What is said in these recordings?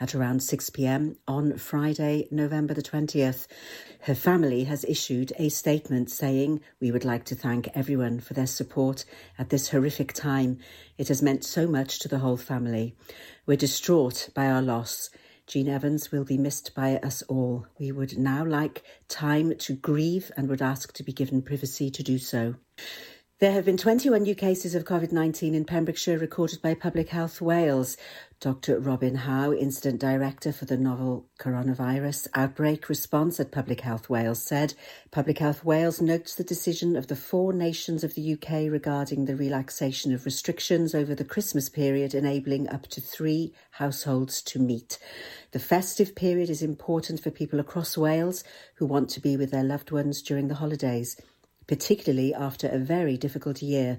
at around 6 pm on Friday, November the 20th. Her family has issued a statement saying, We would like to thank everyone for their support at this horrific time. It has meant so much to the whole family. We're distraught by our loss. Jean Evans will be missed by us all. We would now like time to grieve and would ask to be given privacy to do so. There have been 21 new cases of COVID 19 in Pembrokeshire recorded by Public Health Wales. Dr. Robin Howe, Incident Director for the novel coronavirus outbreak response at Public Health Wales, said Public Health Wales notes the decision of the four nations of the UK regarding the relaxation of restrictions over the Christmas period, enabling up to three households to meet. The festive period is important for people across Wales who want to be with their loved ones during the holidays particularly after a very difficult year.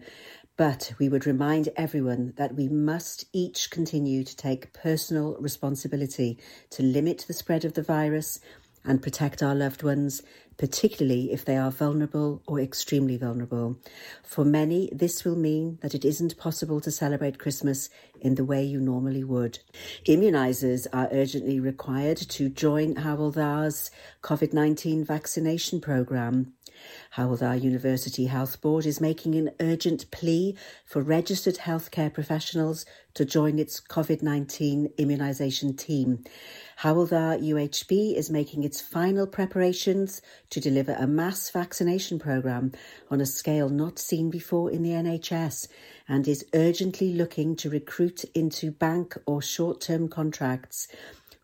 But we would remind everyone that we must each continue to take personal responsibility to limit the spread of the virus and protect our loved ones, particularly if they are vulnerable or extremely vulnerable. For many, this will mean that it isn't possible to celebrate Christmas in the way you normally would. Immunisers are urgently required to join Hywel Dda's COVID 19 vaccination programme. Hywel Dda University Health Board is making an urgent plea for registered healthcare professionals to join its COVID 19 immunisation team. Hywel Dda UHB is making its final preparations to deliver a mass vaccination programme on a scale not seen before in the NHS and is urgently looking to recruit into bank or short term contracts.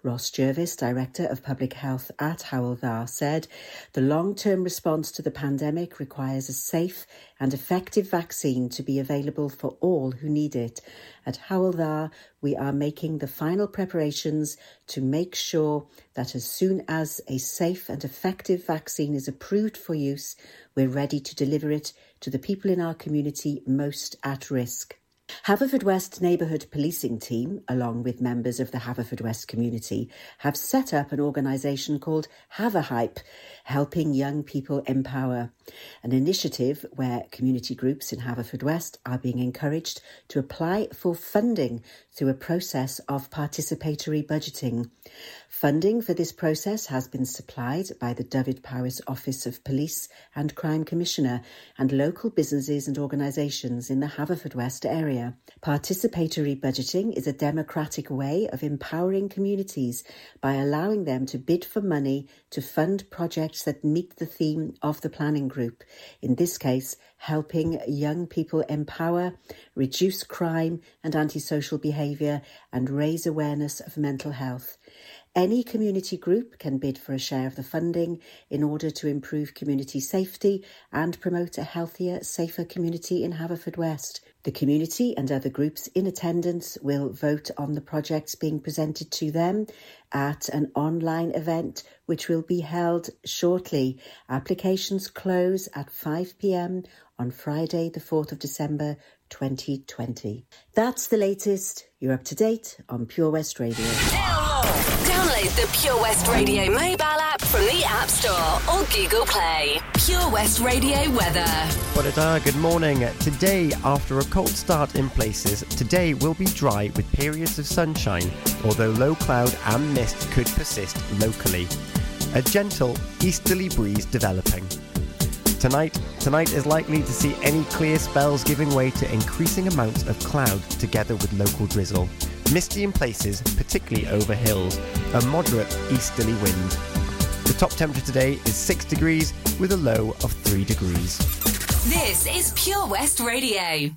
Ros Jervis, Director of Public Health at Hywel Dda, said the long-term response to the pandemic requires a safe and effective vaccine to be available for all who need it. At Hywel Dda, we are making the final preparations to make sure that as soon as a safe and effective vaccine is approved for use, we're ready to deliver it to the people in our community most at risk. Haverfordwest Neighbourhood Policing Team, along with members of the Haverfordwest community, have set up an organisation called Haverhype, helping young people empower. An initiative where community groups in Haverfordwest are being encouraged to apply for funding through a process of participatory budgeting. Funding for this process has been supplied by the Dyfed-Powys Office of Police and Crime Commissioner and local businesses and organisations in the Haverfordwest area. Participatory budgeting is a democratic way of empowering communities by allowing them to bid for money to fund projects that meet the theme of the planning group. In this case, helping young people empower, reduce crime and antisocial behaviour, and raise awareness of mental health. Any community group can bid for a share of the funding in order to improve community safety and promote a healthier, safer community in Haverfordwest. The community and other groups in attendance will vote on the projects being presented to them at an online event which will be held shortly. Applications close at 5 pm on Friday, the 4th of December 2020. That's the latest. You're up to date on Pure West Radio. Download the Pure West Radio mobile app from the App Store or Google Play. Pure West Radio weather. Bonita, good morning. Today, after a cold start in places, today will be dry with periods of sunshine, although low cloud and mist could persist locally. A gentle easterly breeze developing. Tonight, tonight is likely to see any clear spells giving way to increasing amounts of cloud together with local drizzle. Misty in places, particularly over hills, a moderate easterly wind. The top temperature today is 6 degrees with a low of 3 degrees. This is Pure West Radio.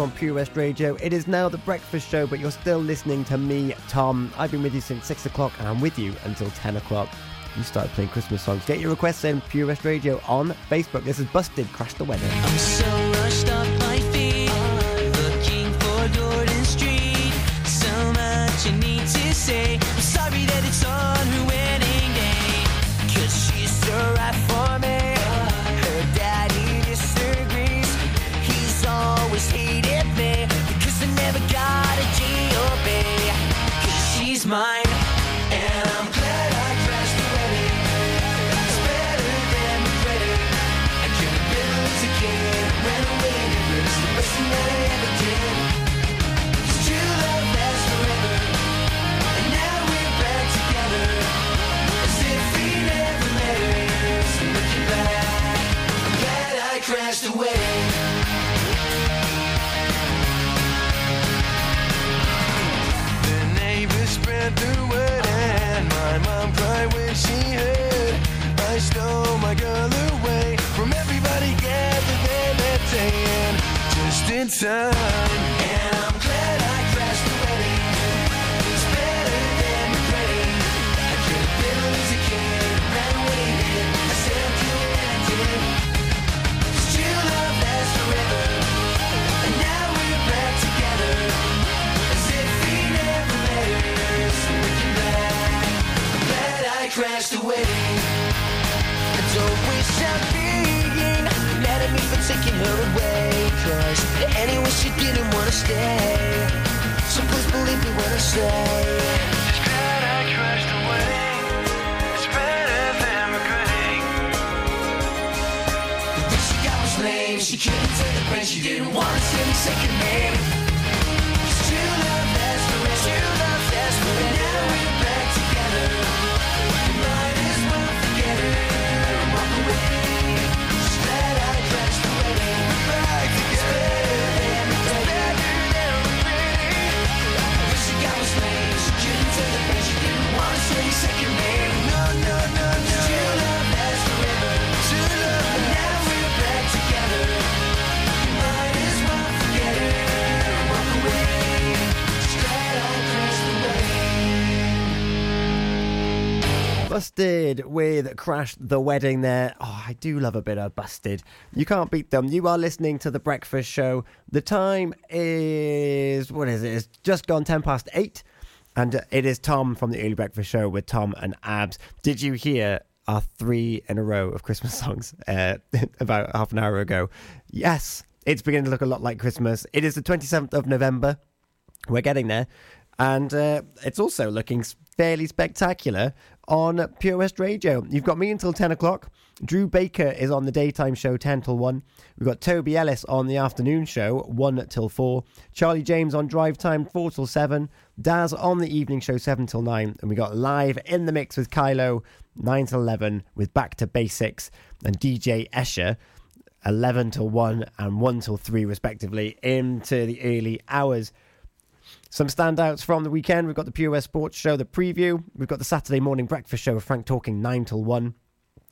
On Pure West Radio. It is now the breakfast show, but you're still listening to me, Tom. I've been with you since 6 o'clock and I'm with you until 10 o'clock. You started playing Christmas songs. Get your requests in Pure West Radio on Facebook. This is Busted Crash the Wedding. I'm so rushed off my feet, looking for Gordon Street. So much I need to say. I'm sorry that it's on her wedding day, cause she's so right for me. Mine, and I'm glad I crashed the wedding. It's better than regretting. I have been again, ran away and risked the best thing that I ever did. 'Cause true love lasts forever, and now we're back together, as if we never met. Looking back, I'm glad I crashed the wedding. Spread the word and my mom cried when she heard I stole my girl away from everybody gathered there that day and just in time. And I'm with Crash the Wedding there. Oh, I do love a bit of Busted. You can't beat them. You are listening to The Breakfast Show. The time is, what is it? It's just gone 10 past 8. And it is Tom from the Early Breakfast Show with Tom and Abs. Did you hear our three in a row of Christmas songs uh, about half an hour ago? Yes, it's beginning to look a lot like Christmas. It is the 27th of November. We're getting there. And uh, it's also looking fairly spectacular on Pure West Radio. You've got me until 10 o'clock. Drew Baker is on the daytime show 10 till 1. We've got Toby Ellis on the afternoon show 1 till 4. Charlie James on drive time 4 till 7. Daz on the evening show 7 till 9. And we got live in the mix with Kylo 9 till 11 with Back to Basics and DJ Escher 11 till 1 and 1 till 3 respectively into the early hours. Some standouts from the weekend. We've got the Pure Sports Show, the preview. We've got the Saturday morning breakfast show with Frank talking 9 till 1.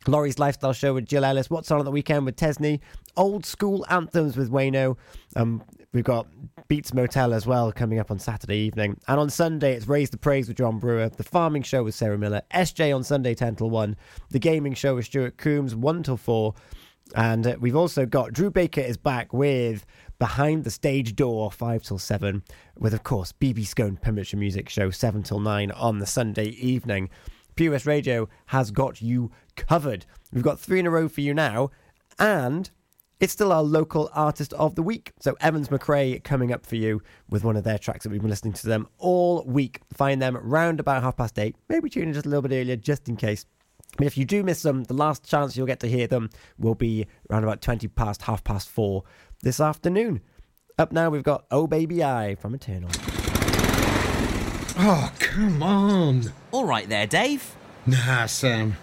Laurie's Lifestyle Show with Jill Ellis. What's on at the weekend with Tesney. Old school anthems with Wayno. Um, we've got Beats Motel as well coming up on Saturday evening. And on Sunday, it's Raise the Praise with John Brewer. The Farming Show with Sarah Miller. SJ on Sunday 10 till 1. The Gaming Show with Stuart Coombs 1 till 4. And uh, we've also got Drew Baker is back with Behind the Stage Door, 5 till 7, with, of course, BB Scone Pembrokeshire Music Show, 7 till 9 on the Sunday evening. POS Radio has got you covered. We've got three in a row for you now, and it's still our local artist of the week. So Evans McRae coming up for you with one of their tracks that we've been listening to them all week. Find them round about half past eight. Maybe tune in just a little bit earlier, just in case. But if you do miss them, the last chance you'll get to hear them will be around about 20 past half past four this afternoon. Up now, we've got Oh Baby I from Eternal. Oh, come on. All right there, Dave. Nah, Sam.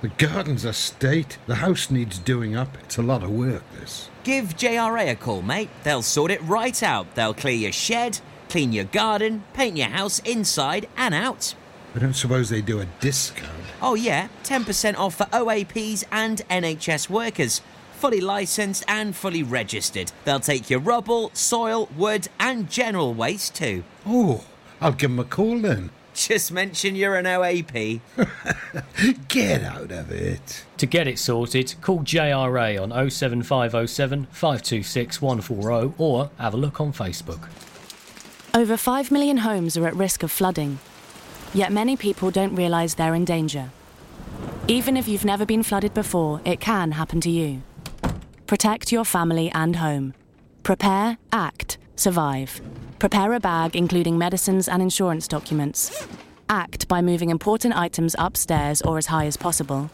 The garden's a state. The house needs doing up. It's a lot of work, this. Give JRA a call, mate. They'll sort it right out. They'll clear your shed, clean your garden, paint your house inside and out. I don't suppose they do a discount. Oh, yeah, 10% off for OAPs and NHS workers. Fully licensed and fully registered. They'll take your rubble, soil, wood, and general waste too. Oh, I'll give them a call then. Just mention you're an OAP. Get out of it. To get it sorted, call JRA on 07507 526 140 or have a look on Facebook. Over 5 million homes are at risk of flooding. Yet many people don't realise they're in danger. Even if you've never been flooded before, it can happen to you. Protect your family and home. Prepare, act, survive. Prepare a bag including medicines and insurance documents. Act by moving important items upstairs or as high as possible.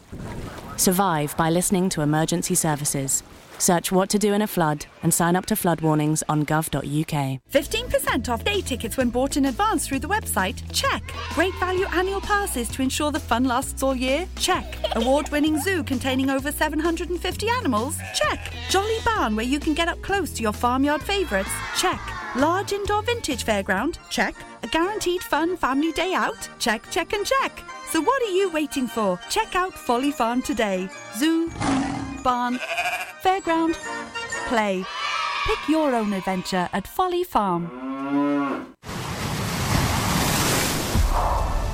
Survive by listening to emergency services. Search what to do in a flood and sign up to flood warnings on gov.uk. 15% off day tickets when bought in advance through the website? Check. Great value annual passes to ensure the fun lasts all year? Check. Award winning zoo containing over 750 animals? Check. Jolly barn where you can get up close to your farmyard favourites? Check. Large indoor vintage fairground? Check. A guaranteed fun family day out? Check, check, and check. So what are you waiting for? Check out Folly Farm today. Zoo, barn, fairground, play. Pick your own adventure at Folly Farm.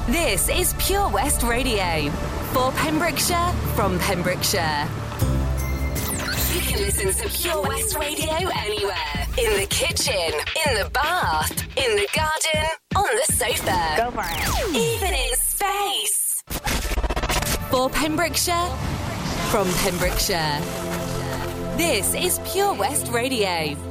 This is Pure West Radio for Pembrokeshire from Pembrokeshire. You can listen to Pure West Radio anywhere. In the kitchen, in the bath, in the garden, on the sofa. Go for it. Even in space. For Pembrokeshire from Pembrokeshire. This is Pure West Radio.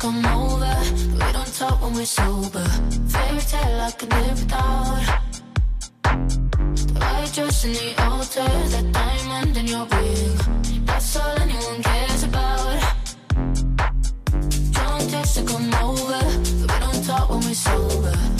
come over. We don't talk when we're sober. Fairy tale I could live without. I white dress in the altar, that diamond in your ring. That's all anyone cares about. Don't text to come over. We don't talk when we're sober.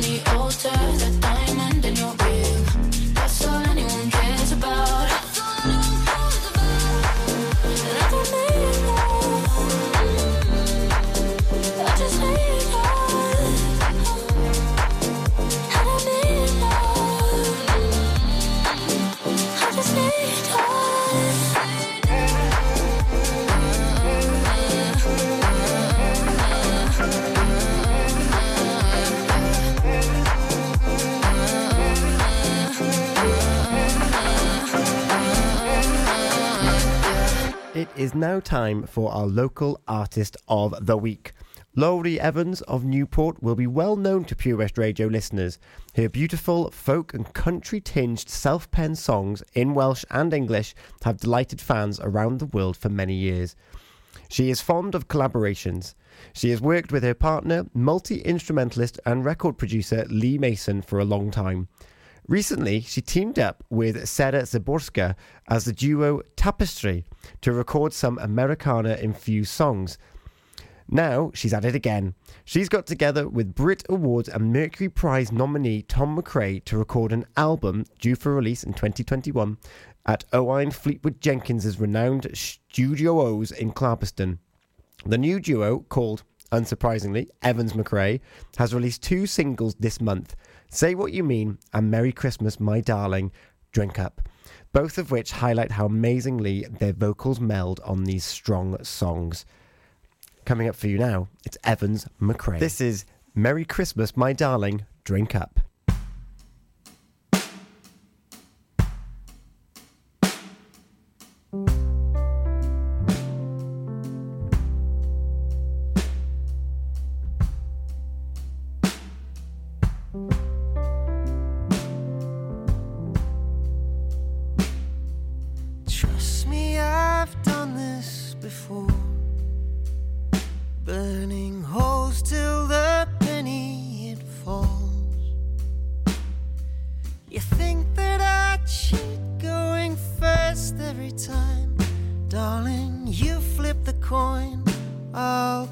The altar, the diamond is now time for our local artist of the week. Laurie Evans of Newport will be well known to Pure West Radio listeners. Her beautiful folk and country tinged self penned songs in Welsh and English have delighted fans around the world for many years. She is fond of collaborations. She has worked with her partner, multi instrumentalist and record producer Lee Mason for a long time. Recently, she teamed up with Sarah Zaborska as the duo Tapestry to record some Americana infused songs. Now she's at it again. She's got together with Brit Awards and Mercury Prize nominee Tom McRae to record an album due for release in 2021 at Owain Fleetwood Jenkins's renowned Studio O's in Clarbeston. The new duo, called, unsurprisingly, Evans McRae, has released two singles this month Say What You Mean and Merry Christmas, My Darling, Drink Up, both of which highlight how amazingly their vocals meld on these strong songs. Coming up for you now, it's Evans McRae. This is Merry Christmas, My Darling, Drink Up. Think that I cheat going first every time. Darling, you flip the coin, I'll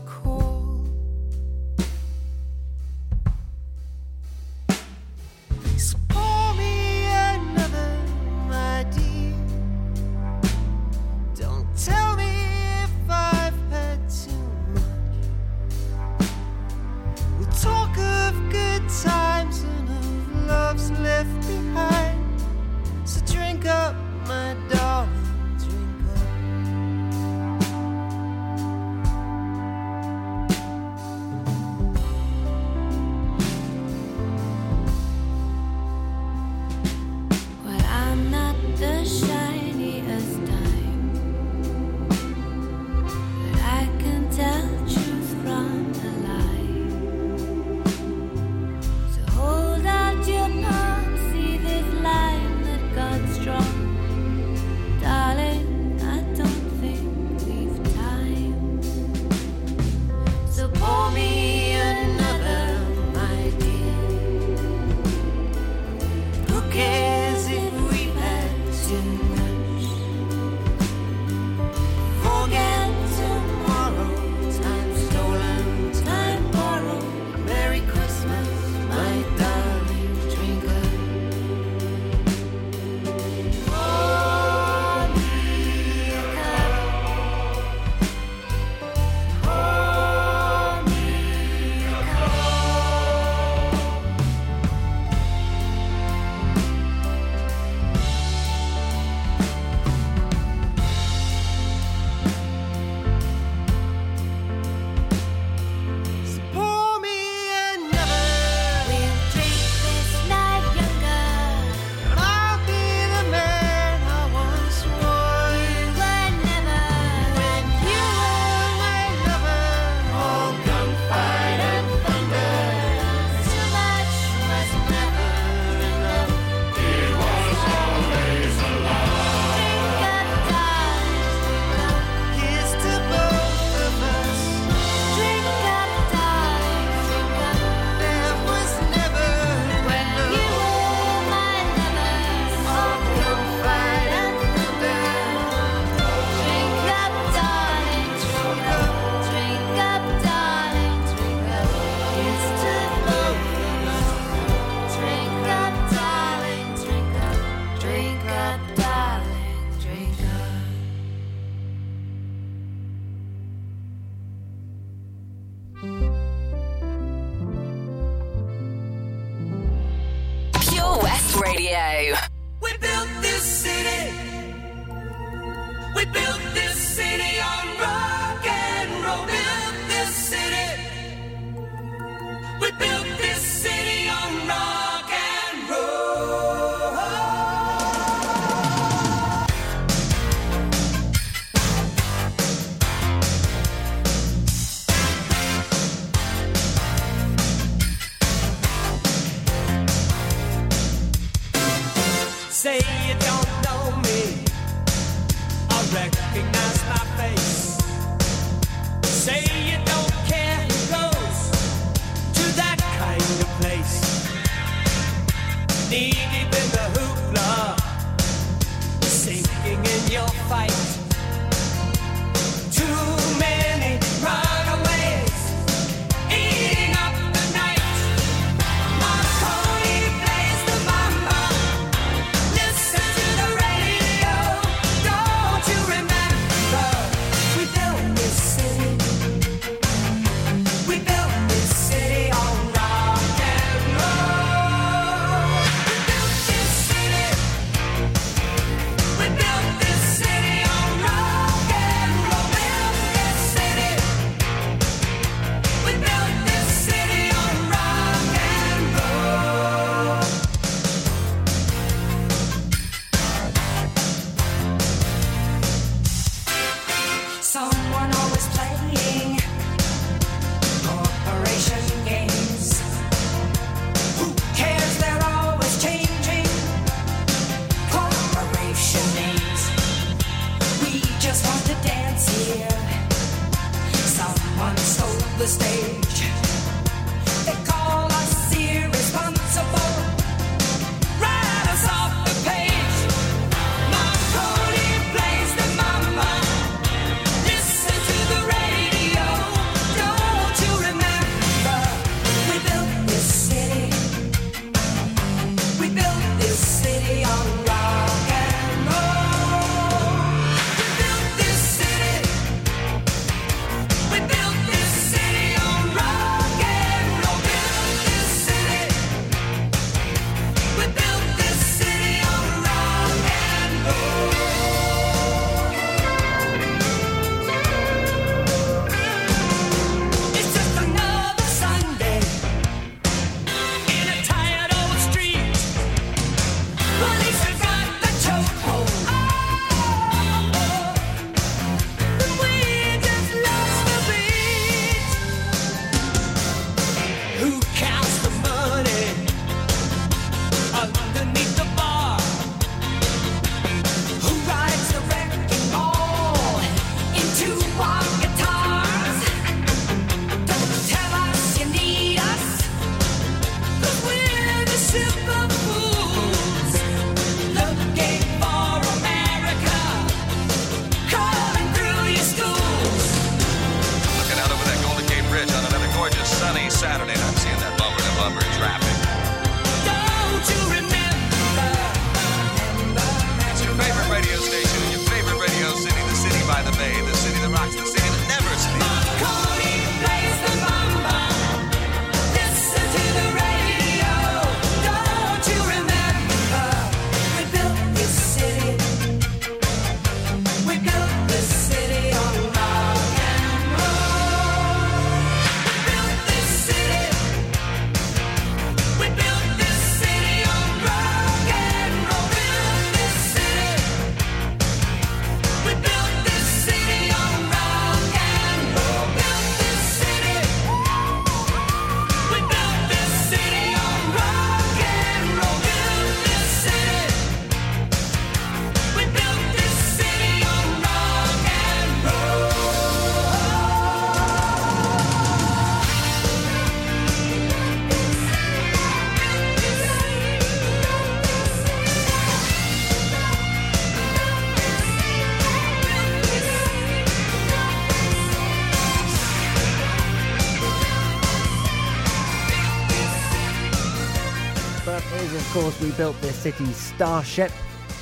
built this city Starship.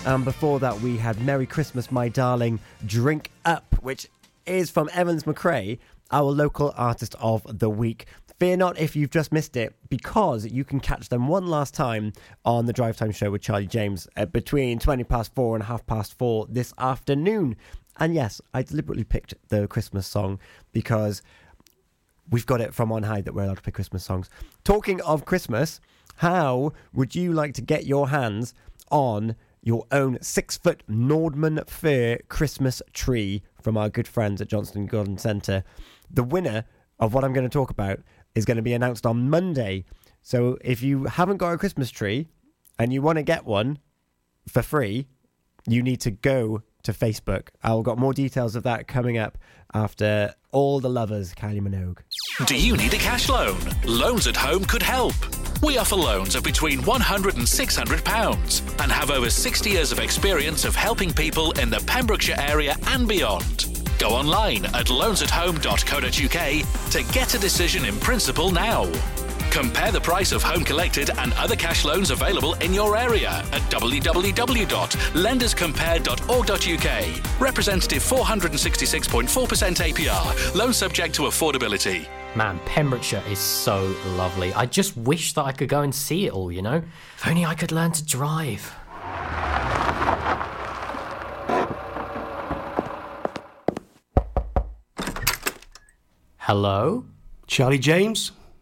And before that, we had Merry Christmas, My Darling, Drink Up, which is from Evans McRae, our local artist of the week. Fear not if you've just missed it, because you can catch them one last time on the Drive Time Show with Charlie James at between 20 past four and half past four this afternoon. And yes, I deliberately picked the Christmas song because we've got it from on high that we're allowed to pick Christmas songs. Talking of Christmas, how would you like to get your hands on your own six foot Nordmann fir Christmas tree from our good friends at Johnston Garden Centre? The winner of what I'm going to talk about is going to be announced on Monday. So if you haven't got a Christmas tree and you want to get one for free, you need to go to Facebook. I'll got more details of that coming up after all the lovers, Kylie Minogue. Do you need a cash loan? Loans at Home could help. We offer loans of between £100 and 600 pounds and have over 60 years of experience of helping people in the Pembrokeshire area and beyond. Go online at loansathome.co.uk to get a decision in principle now. Compare the price of home collected and other cash loans available in your area at www.lenderscompare.org.uk. Representative 466.4% APR. Loan subject to affordability. Man, Pembrokeshire is so lovely. I just wish that I could go and see it all, you know? If only I could learn to drive. Hello? Charlie James,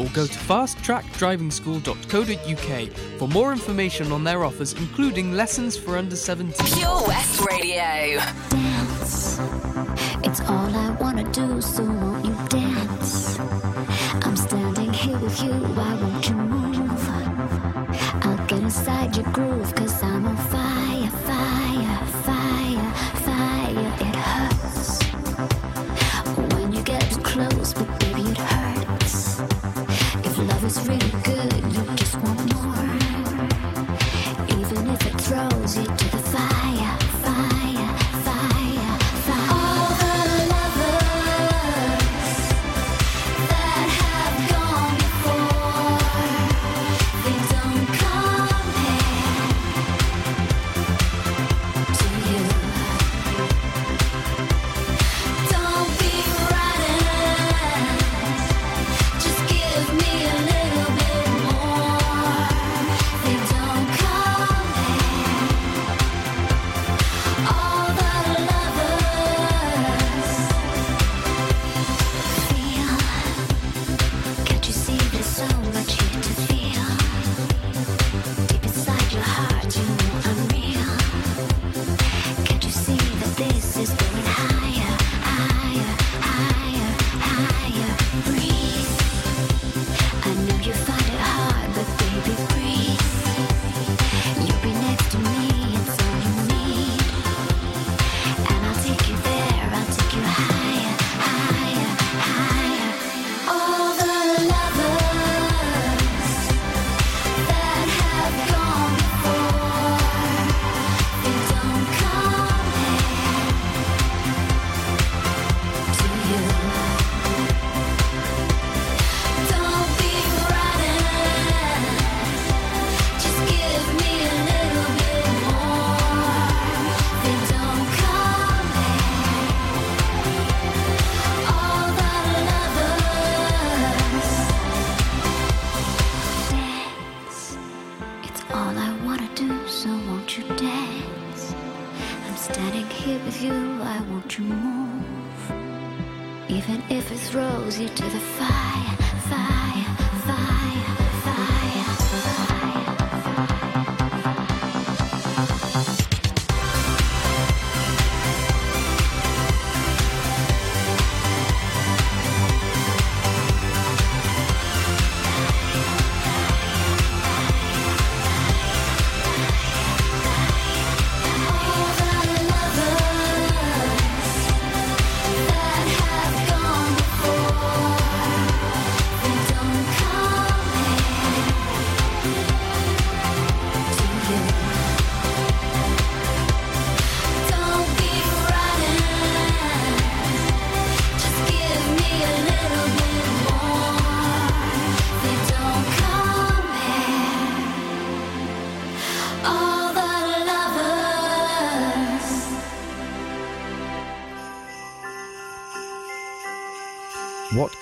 or go to fasttrackdrivingschool.co.uk for more information on their offers, including lessons for under 17. Pure West Radio. It's all I wanna do, so won't you dance? I'm standing here with you, why won't you move? I'll get inside your groove, cause I'm on fire,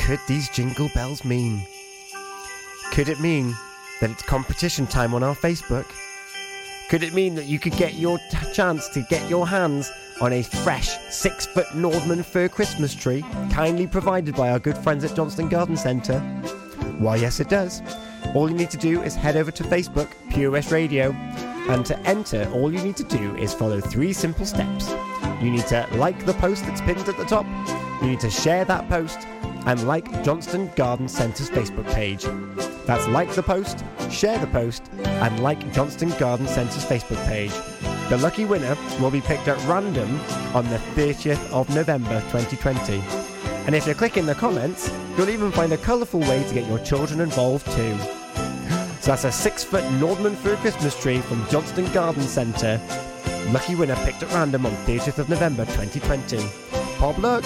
could these jingle bells mean? Could it mean that it's competition time on our Facebook? Could it mean that you could get your t- chance to get your hands on a fresh six foot Nordmann fir Christmas tree, kindly provided by our good friends at Johnston Garden Centre? Why, yes, it does. All you need to do is head over to Facebook, West Radio, and to enter, all you need to do is follow three simple steps. You need to like the post that's pinned at the top, you need to share that post, and like Johnston Garden Centre's Facebook page. That's like the post, share the post, and like Johnston Garden Centre's Facebook page. The lucky winner will be picked at random on the 30th of November 2020. And if you click in the comments, you'll even find a colourful way to get your children involved too. So that's a six foot Nordmann fir Christmas tree from Johnston Garden Centre. Lucky winner picked at random on 30th of November 2020. Pop luck!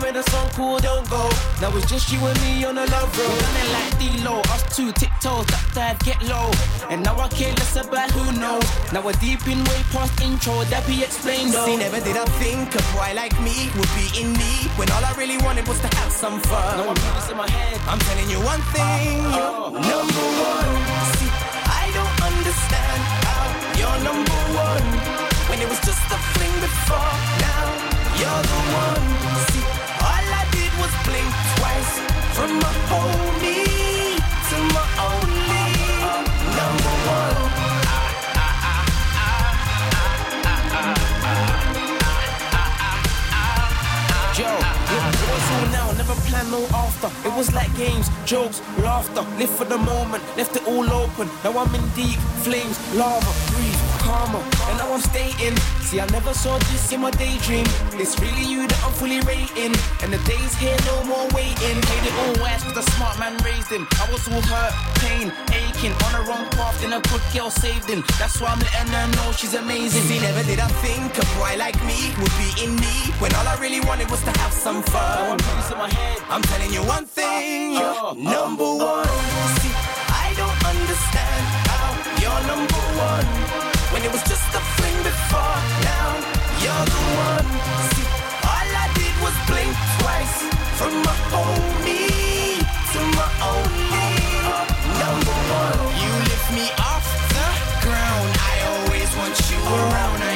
So I even made a song called Don't Go. Now it's just you and me on a love road. We done it like D-Lo, us two tiptoes, that dive, get low. And now I care less about who knows. Now we're deep in way past intro, that be explained though. See, never did I think a boy like me would be in need when all I really wanted was to have some fun. No, I'm in my head. I'm telling you one thing, ah, you're ah. number one. See, I don't understand how you're number one when it was just a fling before. Now you're the one. See, blink twice from my homie to my only number one. Now, never plan no after. It was like games, jokes, laughter. Live for the moment, left it all open. Now I'm in deep flames, lava, breathe, karma. And now I'm staying. See, I never saw this in my daydream. It's really you that I'm fully rating. And the days here, no more waiting. Played it all wise, cause the smart man raised him. I was all hurt, pain, aching. On the wrong path, then a good girl saved him. That's why I'm letting her know she's amazing. See, never did I think a boy like me would be in need when all I really wanted was to have some fun. putting this in my head. I'm telling you one thing, you're number one. See, I don't understand how you're number one when it was just a fling before. Now you're the one. See, all I did was blink twice from my homie to my only number one. You lift me off the ground. I always want you around.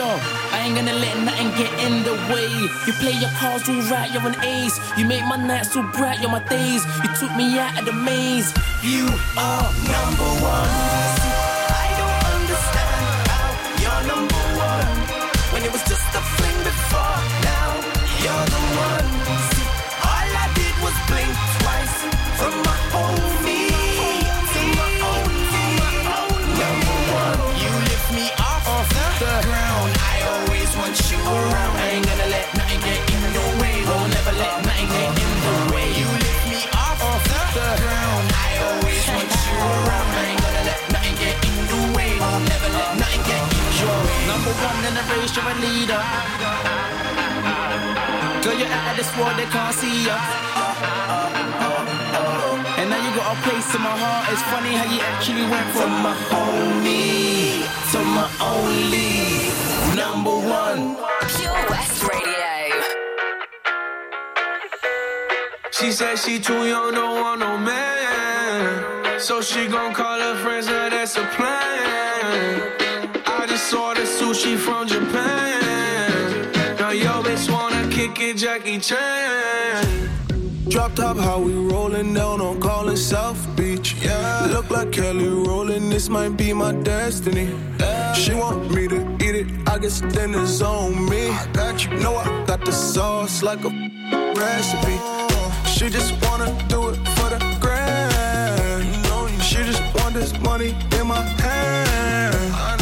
I ain't gonna let nothing get in the way. You play your cards all right, you're an ace. You make my nights so bright, you're my days. You took me out of the maze. You are number one. Number one in the race, you're a leader. Girl, you're out of this world, they can't see ya. And now you got a place in my heart. It's funny how you actually went from my homie to my only number one. Pure West Radio. She said she too young, don't want no man. So she gon' call her friends, now that's a plan. Just ordered sushi from Japan. Now yo bitch wanna kick it, Jackie Chan. Drop top, how we rollin' down on Collins South Beach. Yeah. Look like Kelly rollin', this might be my destiny. She want me to eat it, I guess then it's on me. I got you, know I got the sauce like a recipe. She just wanna do it for the grand. She just want this money in my hand.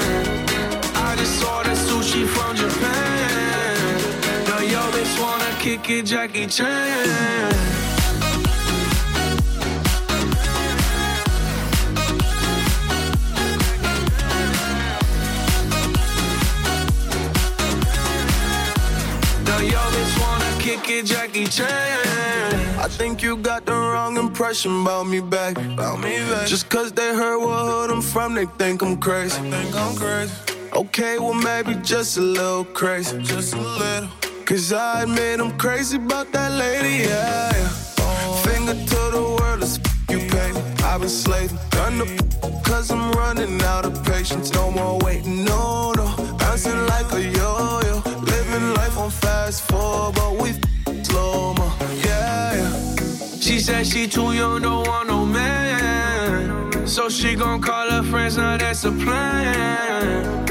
I sushi from Japan. Now yo bitch wanna kick it, Jackie Chan. Jackie Chan. I think you got the wrong impression about me back. About me back. Just cause they heard what hood I'm from, they think I'm crazy. think I'm crazy. Okay, well maybe just a little crazy. Just a little. Cause I admit I'm crazy about that lady, yeah. yeah. Finger to the world, let's you pay me. I've been slaving, done the cause I'm running out of patience. No more waiting, no, no. Bouncing like a yo yo. Living life on fast forward, but we slow mo, yeah, yeah. She said she too young, don't want no man. So she gon' call her friends, now that's a plan.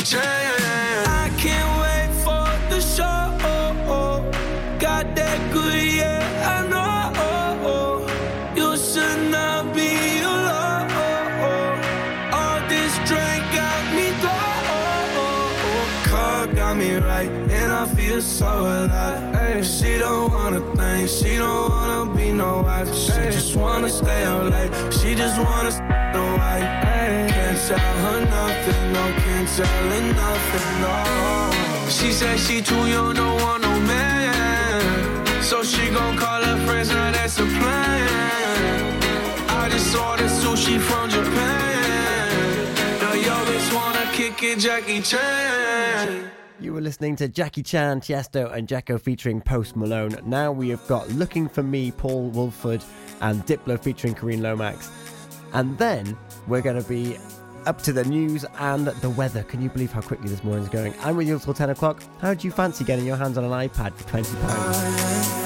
Chan. I can't wait for the show. Got that good, yeah, I know. You should not be alone. All this drink got me low. Car got me right, and I feel so alive. Ay, she don't wanna think, she don't wanna be no wife. She just wanna stay out late. She just wanna stay no wife. Tell her nothing, no, can't tell her nothing, no. She said she too young, don't want no man. So she gon' call her friends, now that's a plan. I just ordered sushi from Japan. Now yo bitch wanna kick it, Jackie Chan. You were listening to Jackie Chan, Tiesto, and Dzeko featuring Post Malone. Now we have got Looking for Me, Paul Woolford, and Diplo featuring Kareen Lomax. And then we're going to be up to the news and the weather. Can you believe how quickly this morning's going? I'm with you until 10 o'clock. How do you fancy getting your hands on an iPad for £20?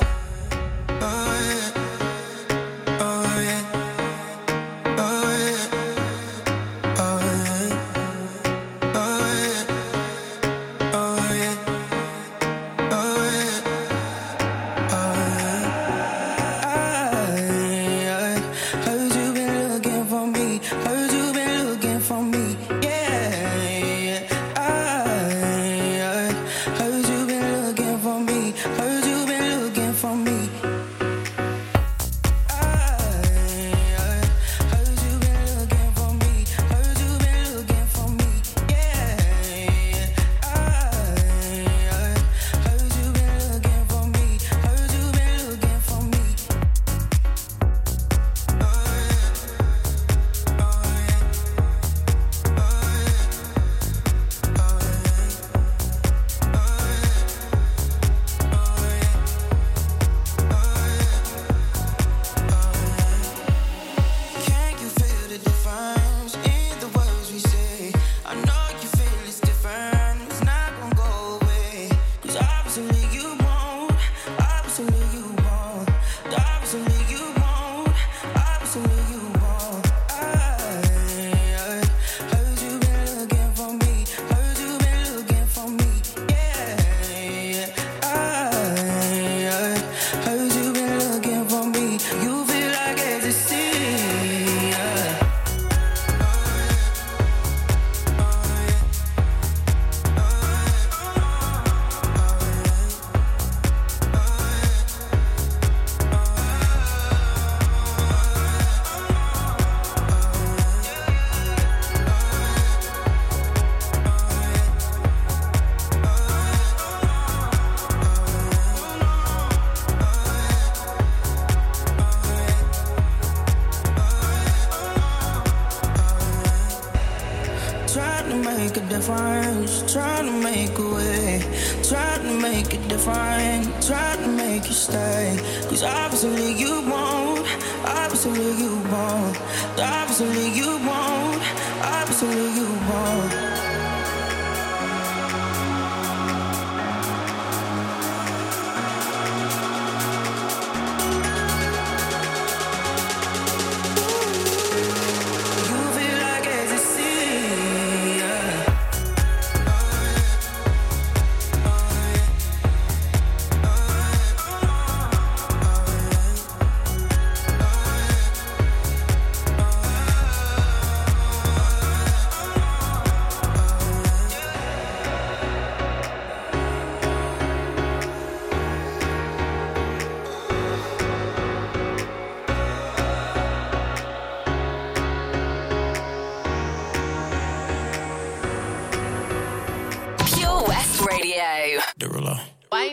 Obviously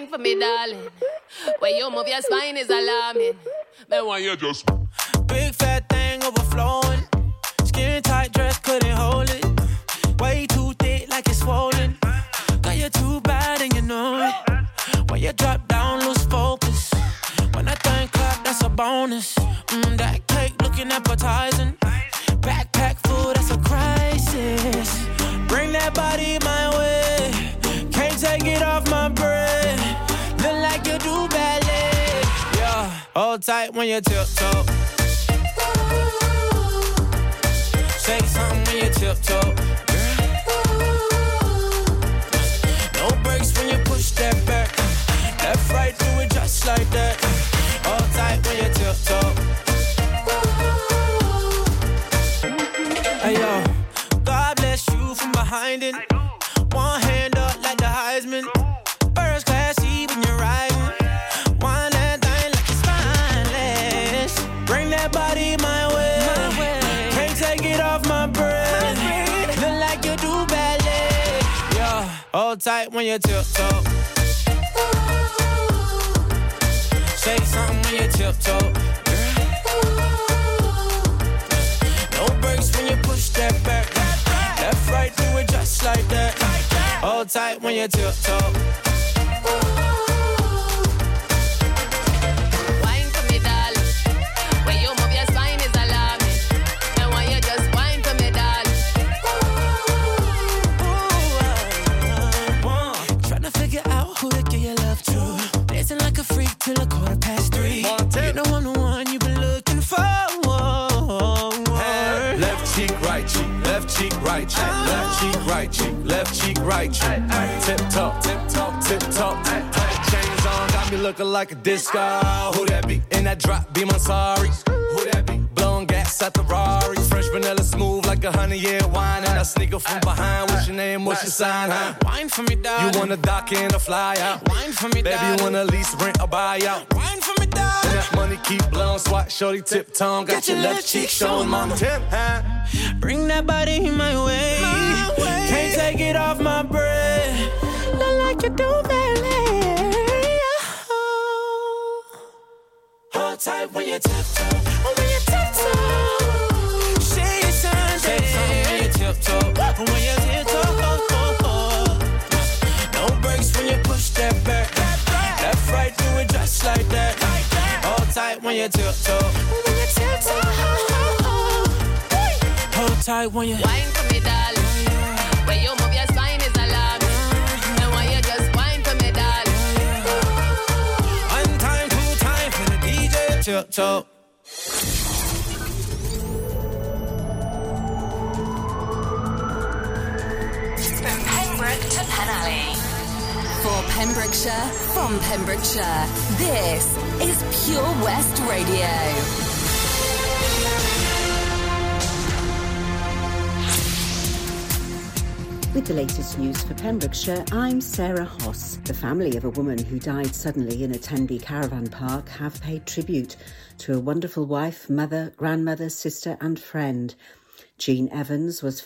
Wine for me, darling. When you move your spine is alarming. Me why you just. Big fat thing overflowing. Skin tight dress couldn't hold it. Way too thick like it's swollen. Got you too bad and you know it. When you drop when you tiptoe. Say something when you tiptoe. No breaks when you push that back. Left, right, do it just like that. When you tiptoe. Say something when you tiptoe. No breaks when you push that back. Left, right, do it just like that. Hold tight when you tiptoe. Till a quarter past three. You know I'm the one you've been looking for. Left cheek, right cheek, left cheek, right cheek, ah. left cheek, right cheek, left cheek, right cheek. Tip top, tip top, tip top. Chains on, got me looking like a disco. Who that be? In that drop, be my sorry. Who that be? Blowing gas at the Rari. Fresh vanilla smooth like a honey year wine. And I sneak up from behind. What's your name? What's your sign, huh? Wine for me, darling. You wanna dock in or fly out? Wine for me, Baby, you wanna lease, rent, or buy out? Wine for me, darling. And that money keep blowing, swat, shorty, tip tongue. Got, your left cheek showing, mama. Tip, huh? Bring that body in my way. Can't take it off my breath. Look like you do ballet. Hold tight when you. Oh, when you tiptoe. When you tiptoe. Hold tight when you Wine for me, darling. When you move your spine is alarming. Me want you just wine for me, darling. One time, two time for the DJ tiptoe. For Pembrokeshire, from Pembrokeshire, this is Pure West Radio. With the latest news for Pembrokeshire, I'm Sarah Hoss. The family of a woman who died suddenly in a Tenby caravan park have paid tribute to a wonderful wife, mother, grandmother, sister, and friend. Jean Evans was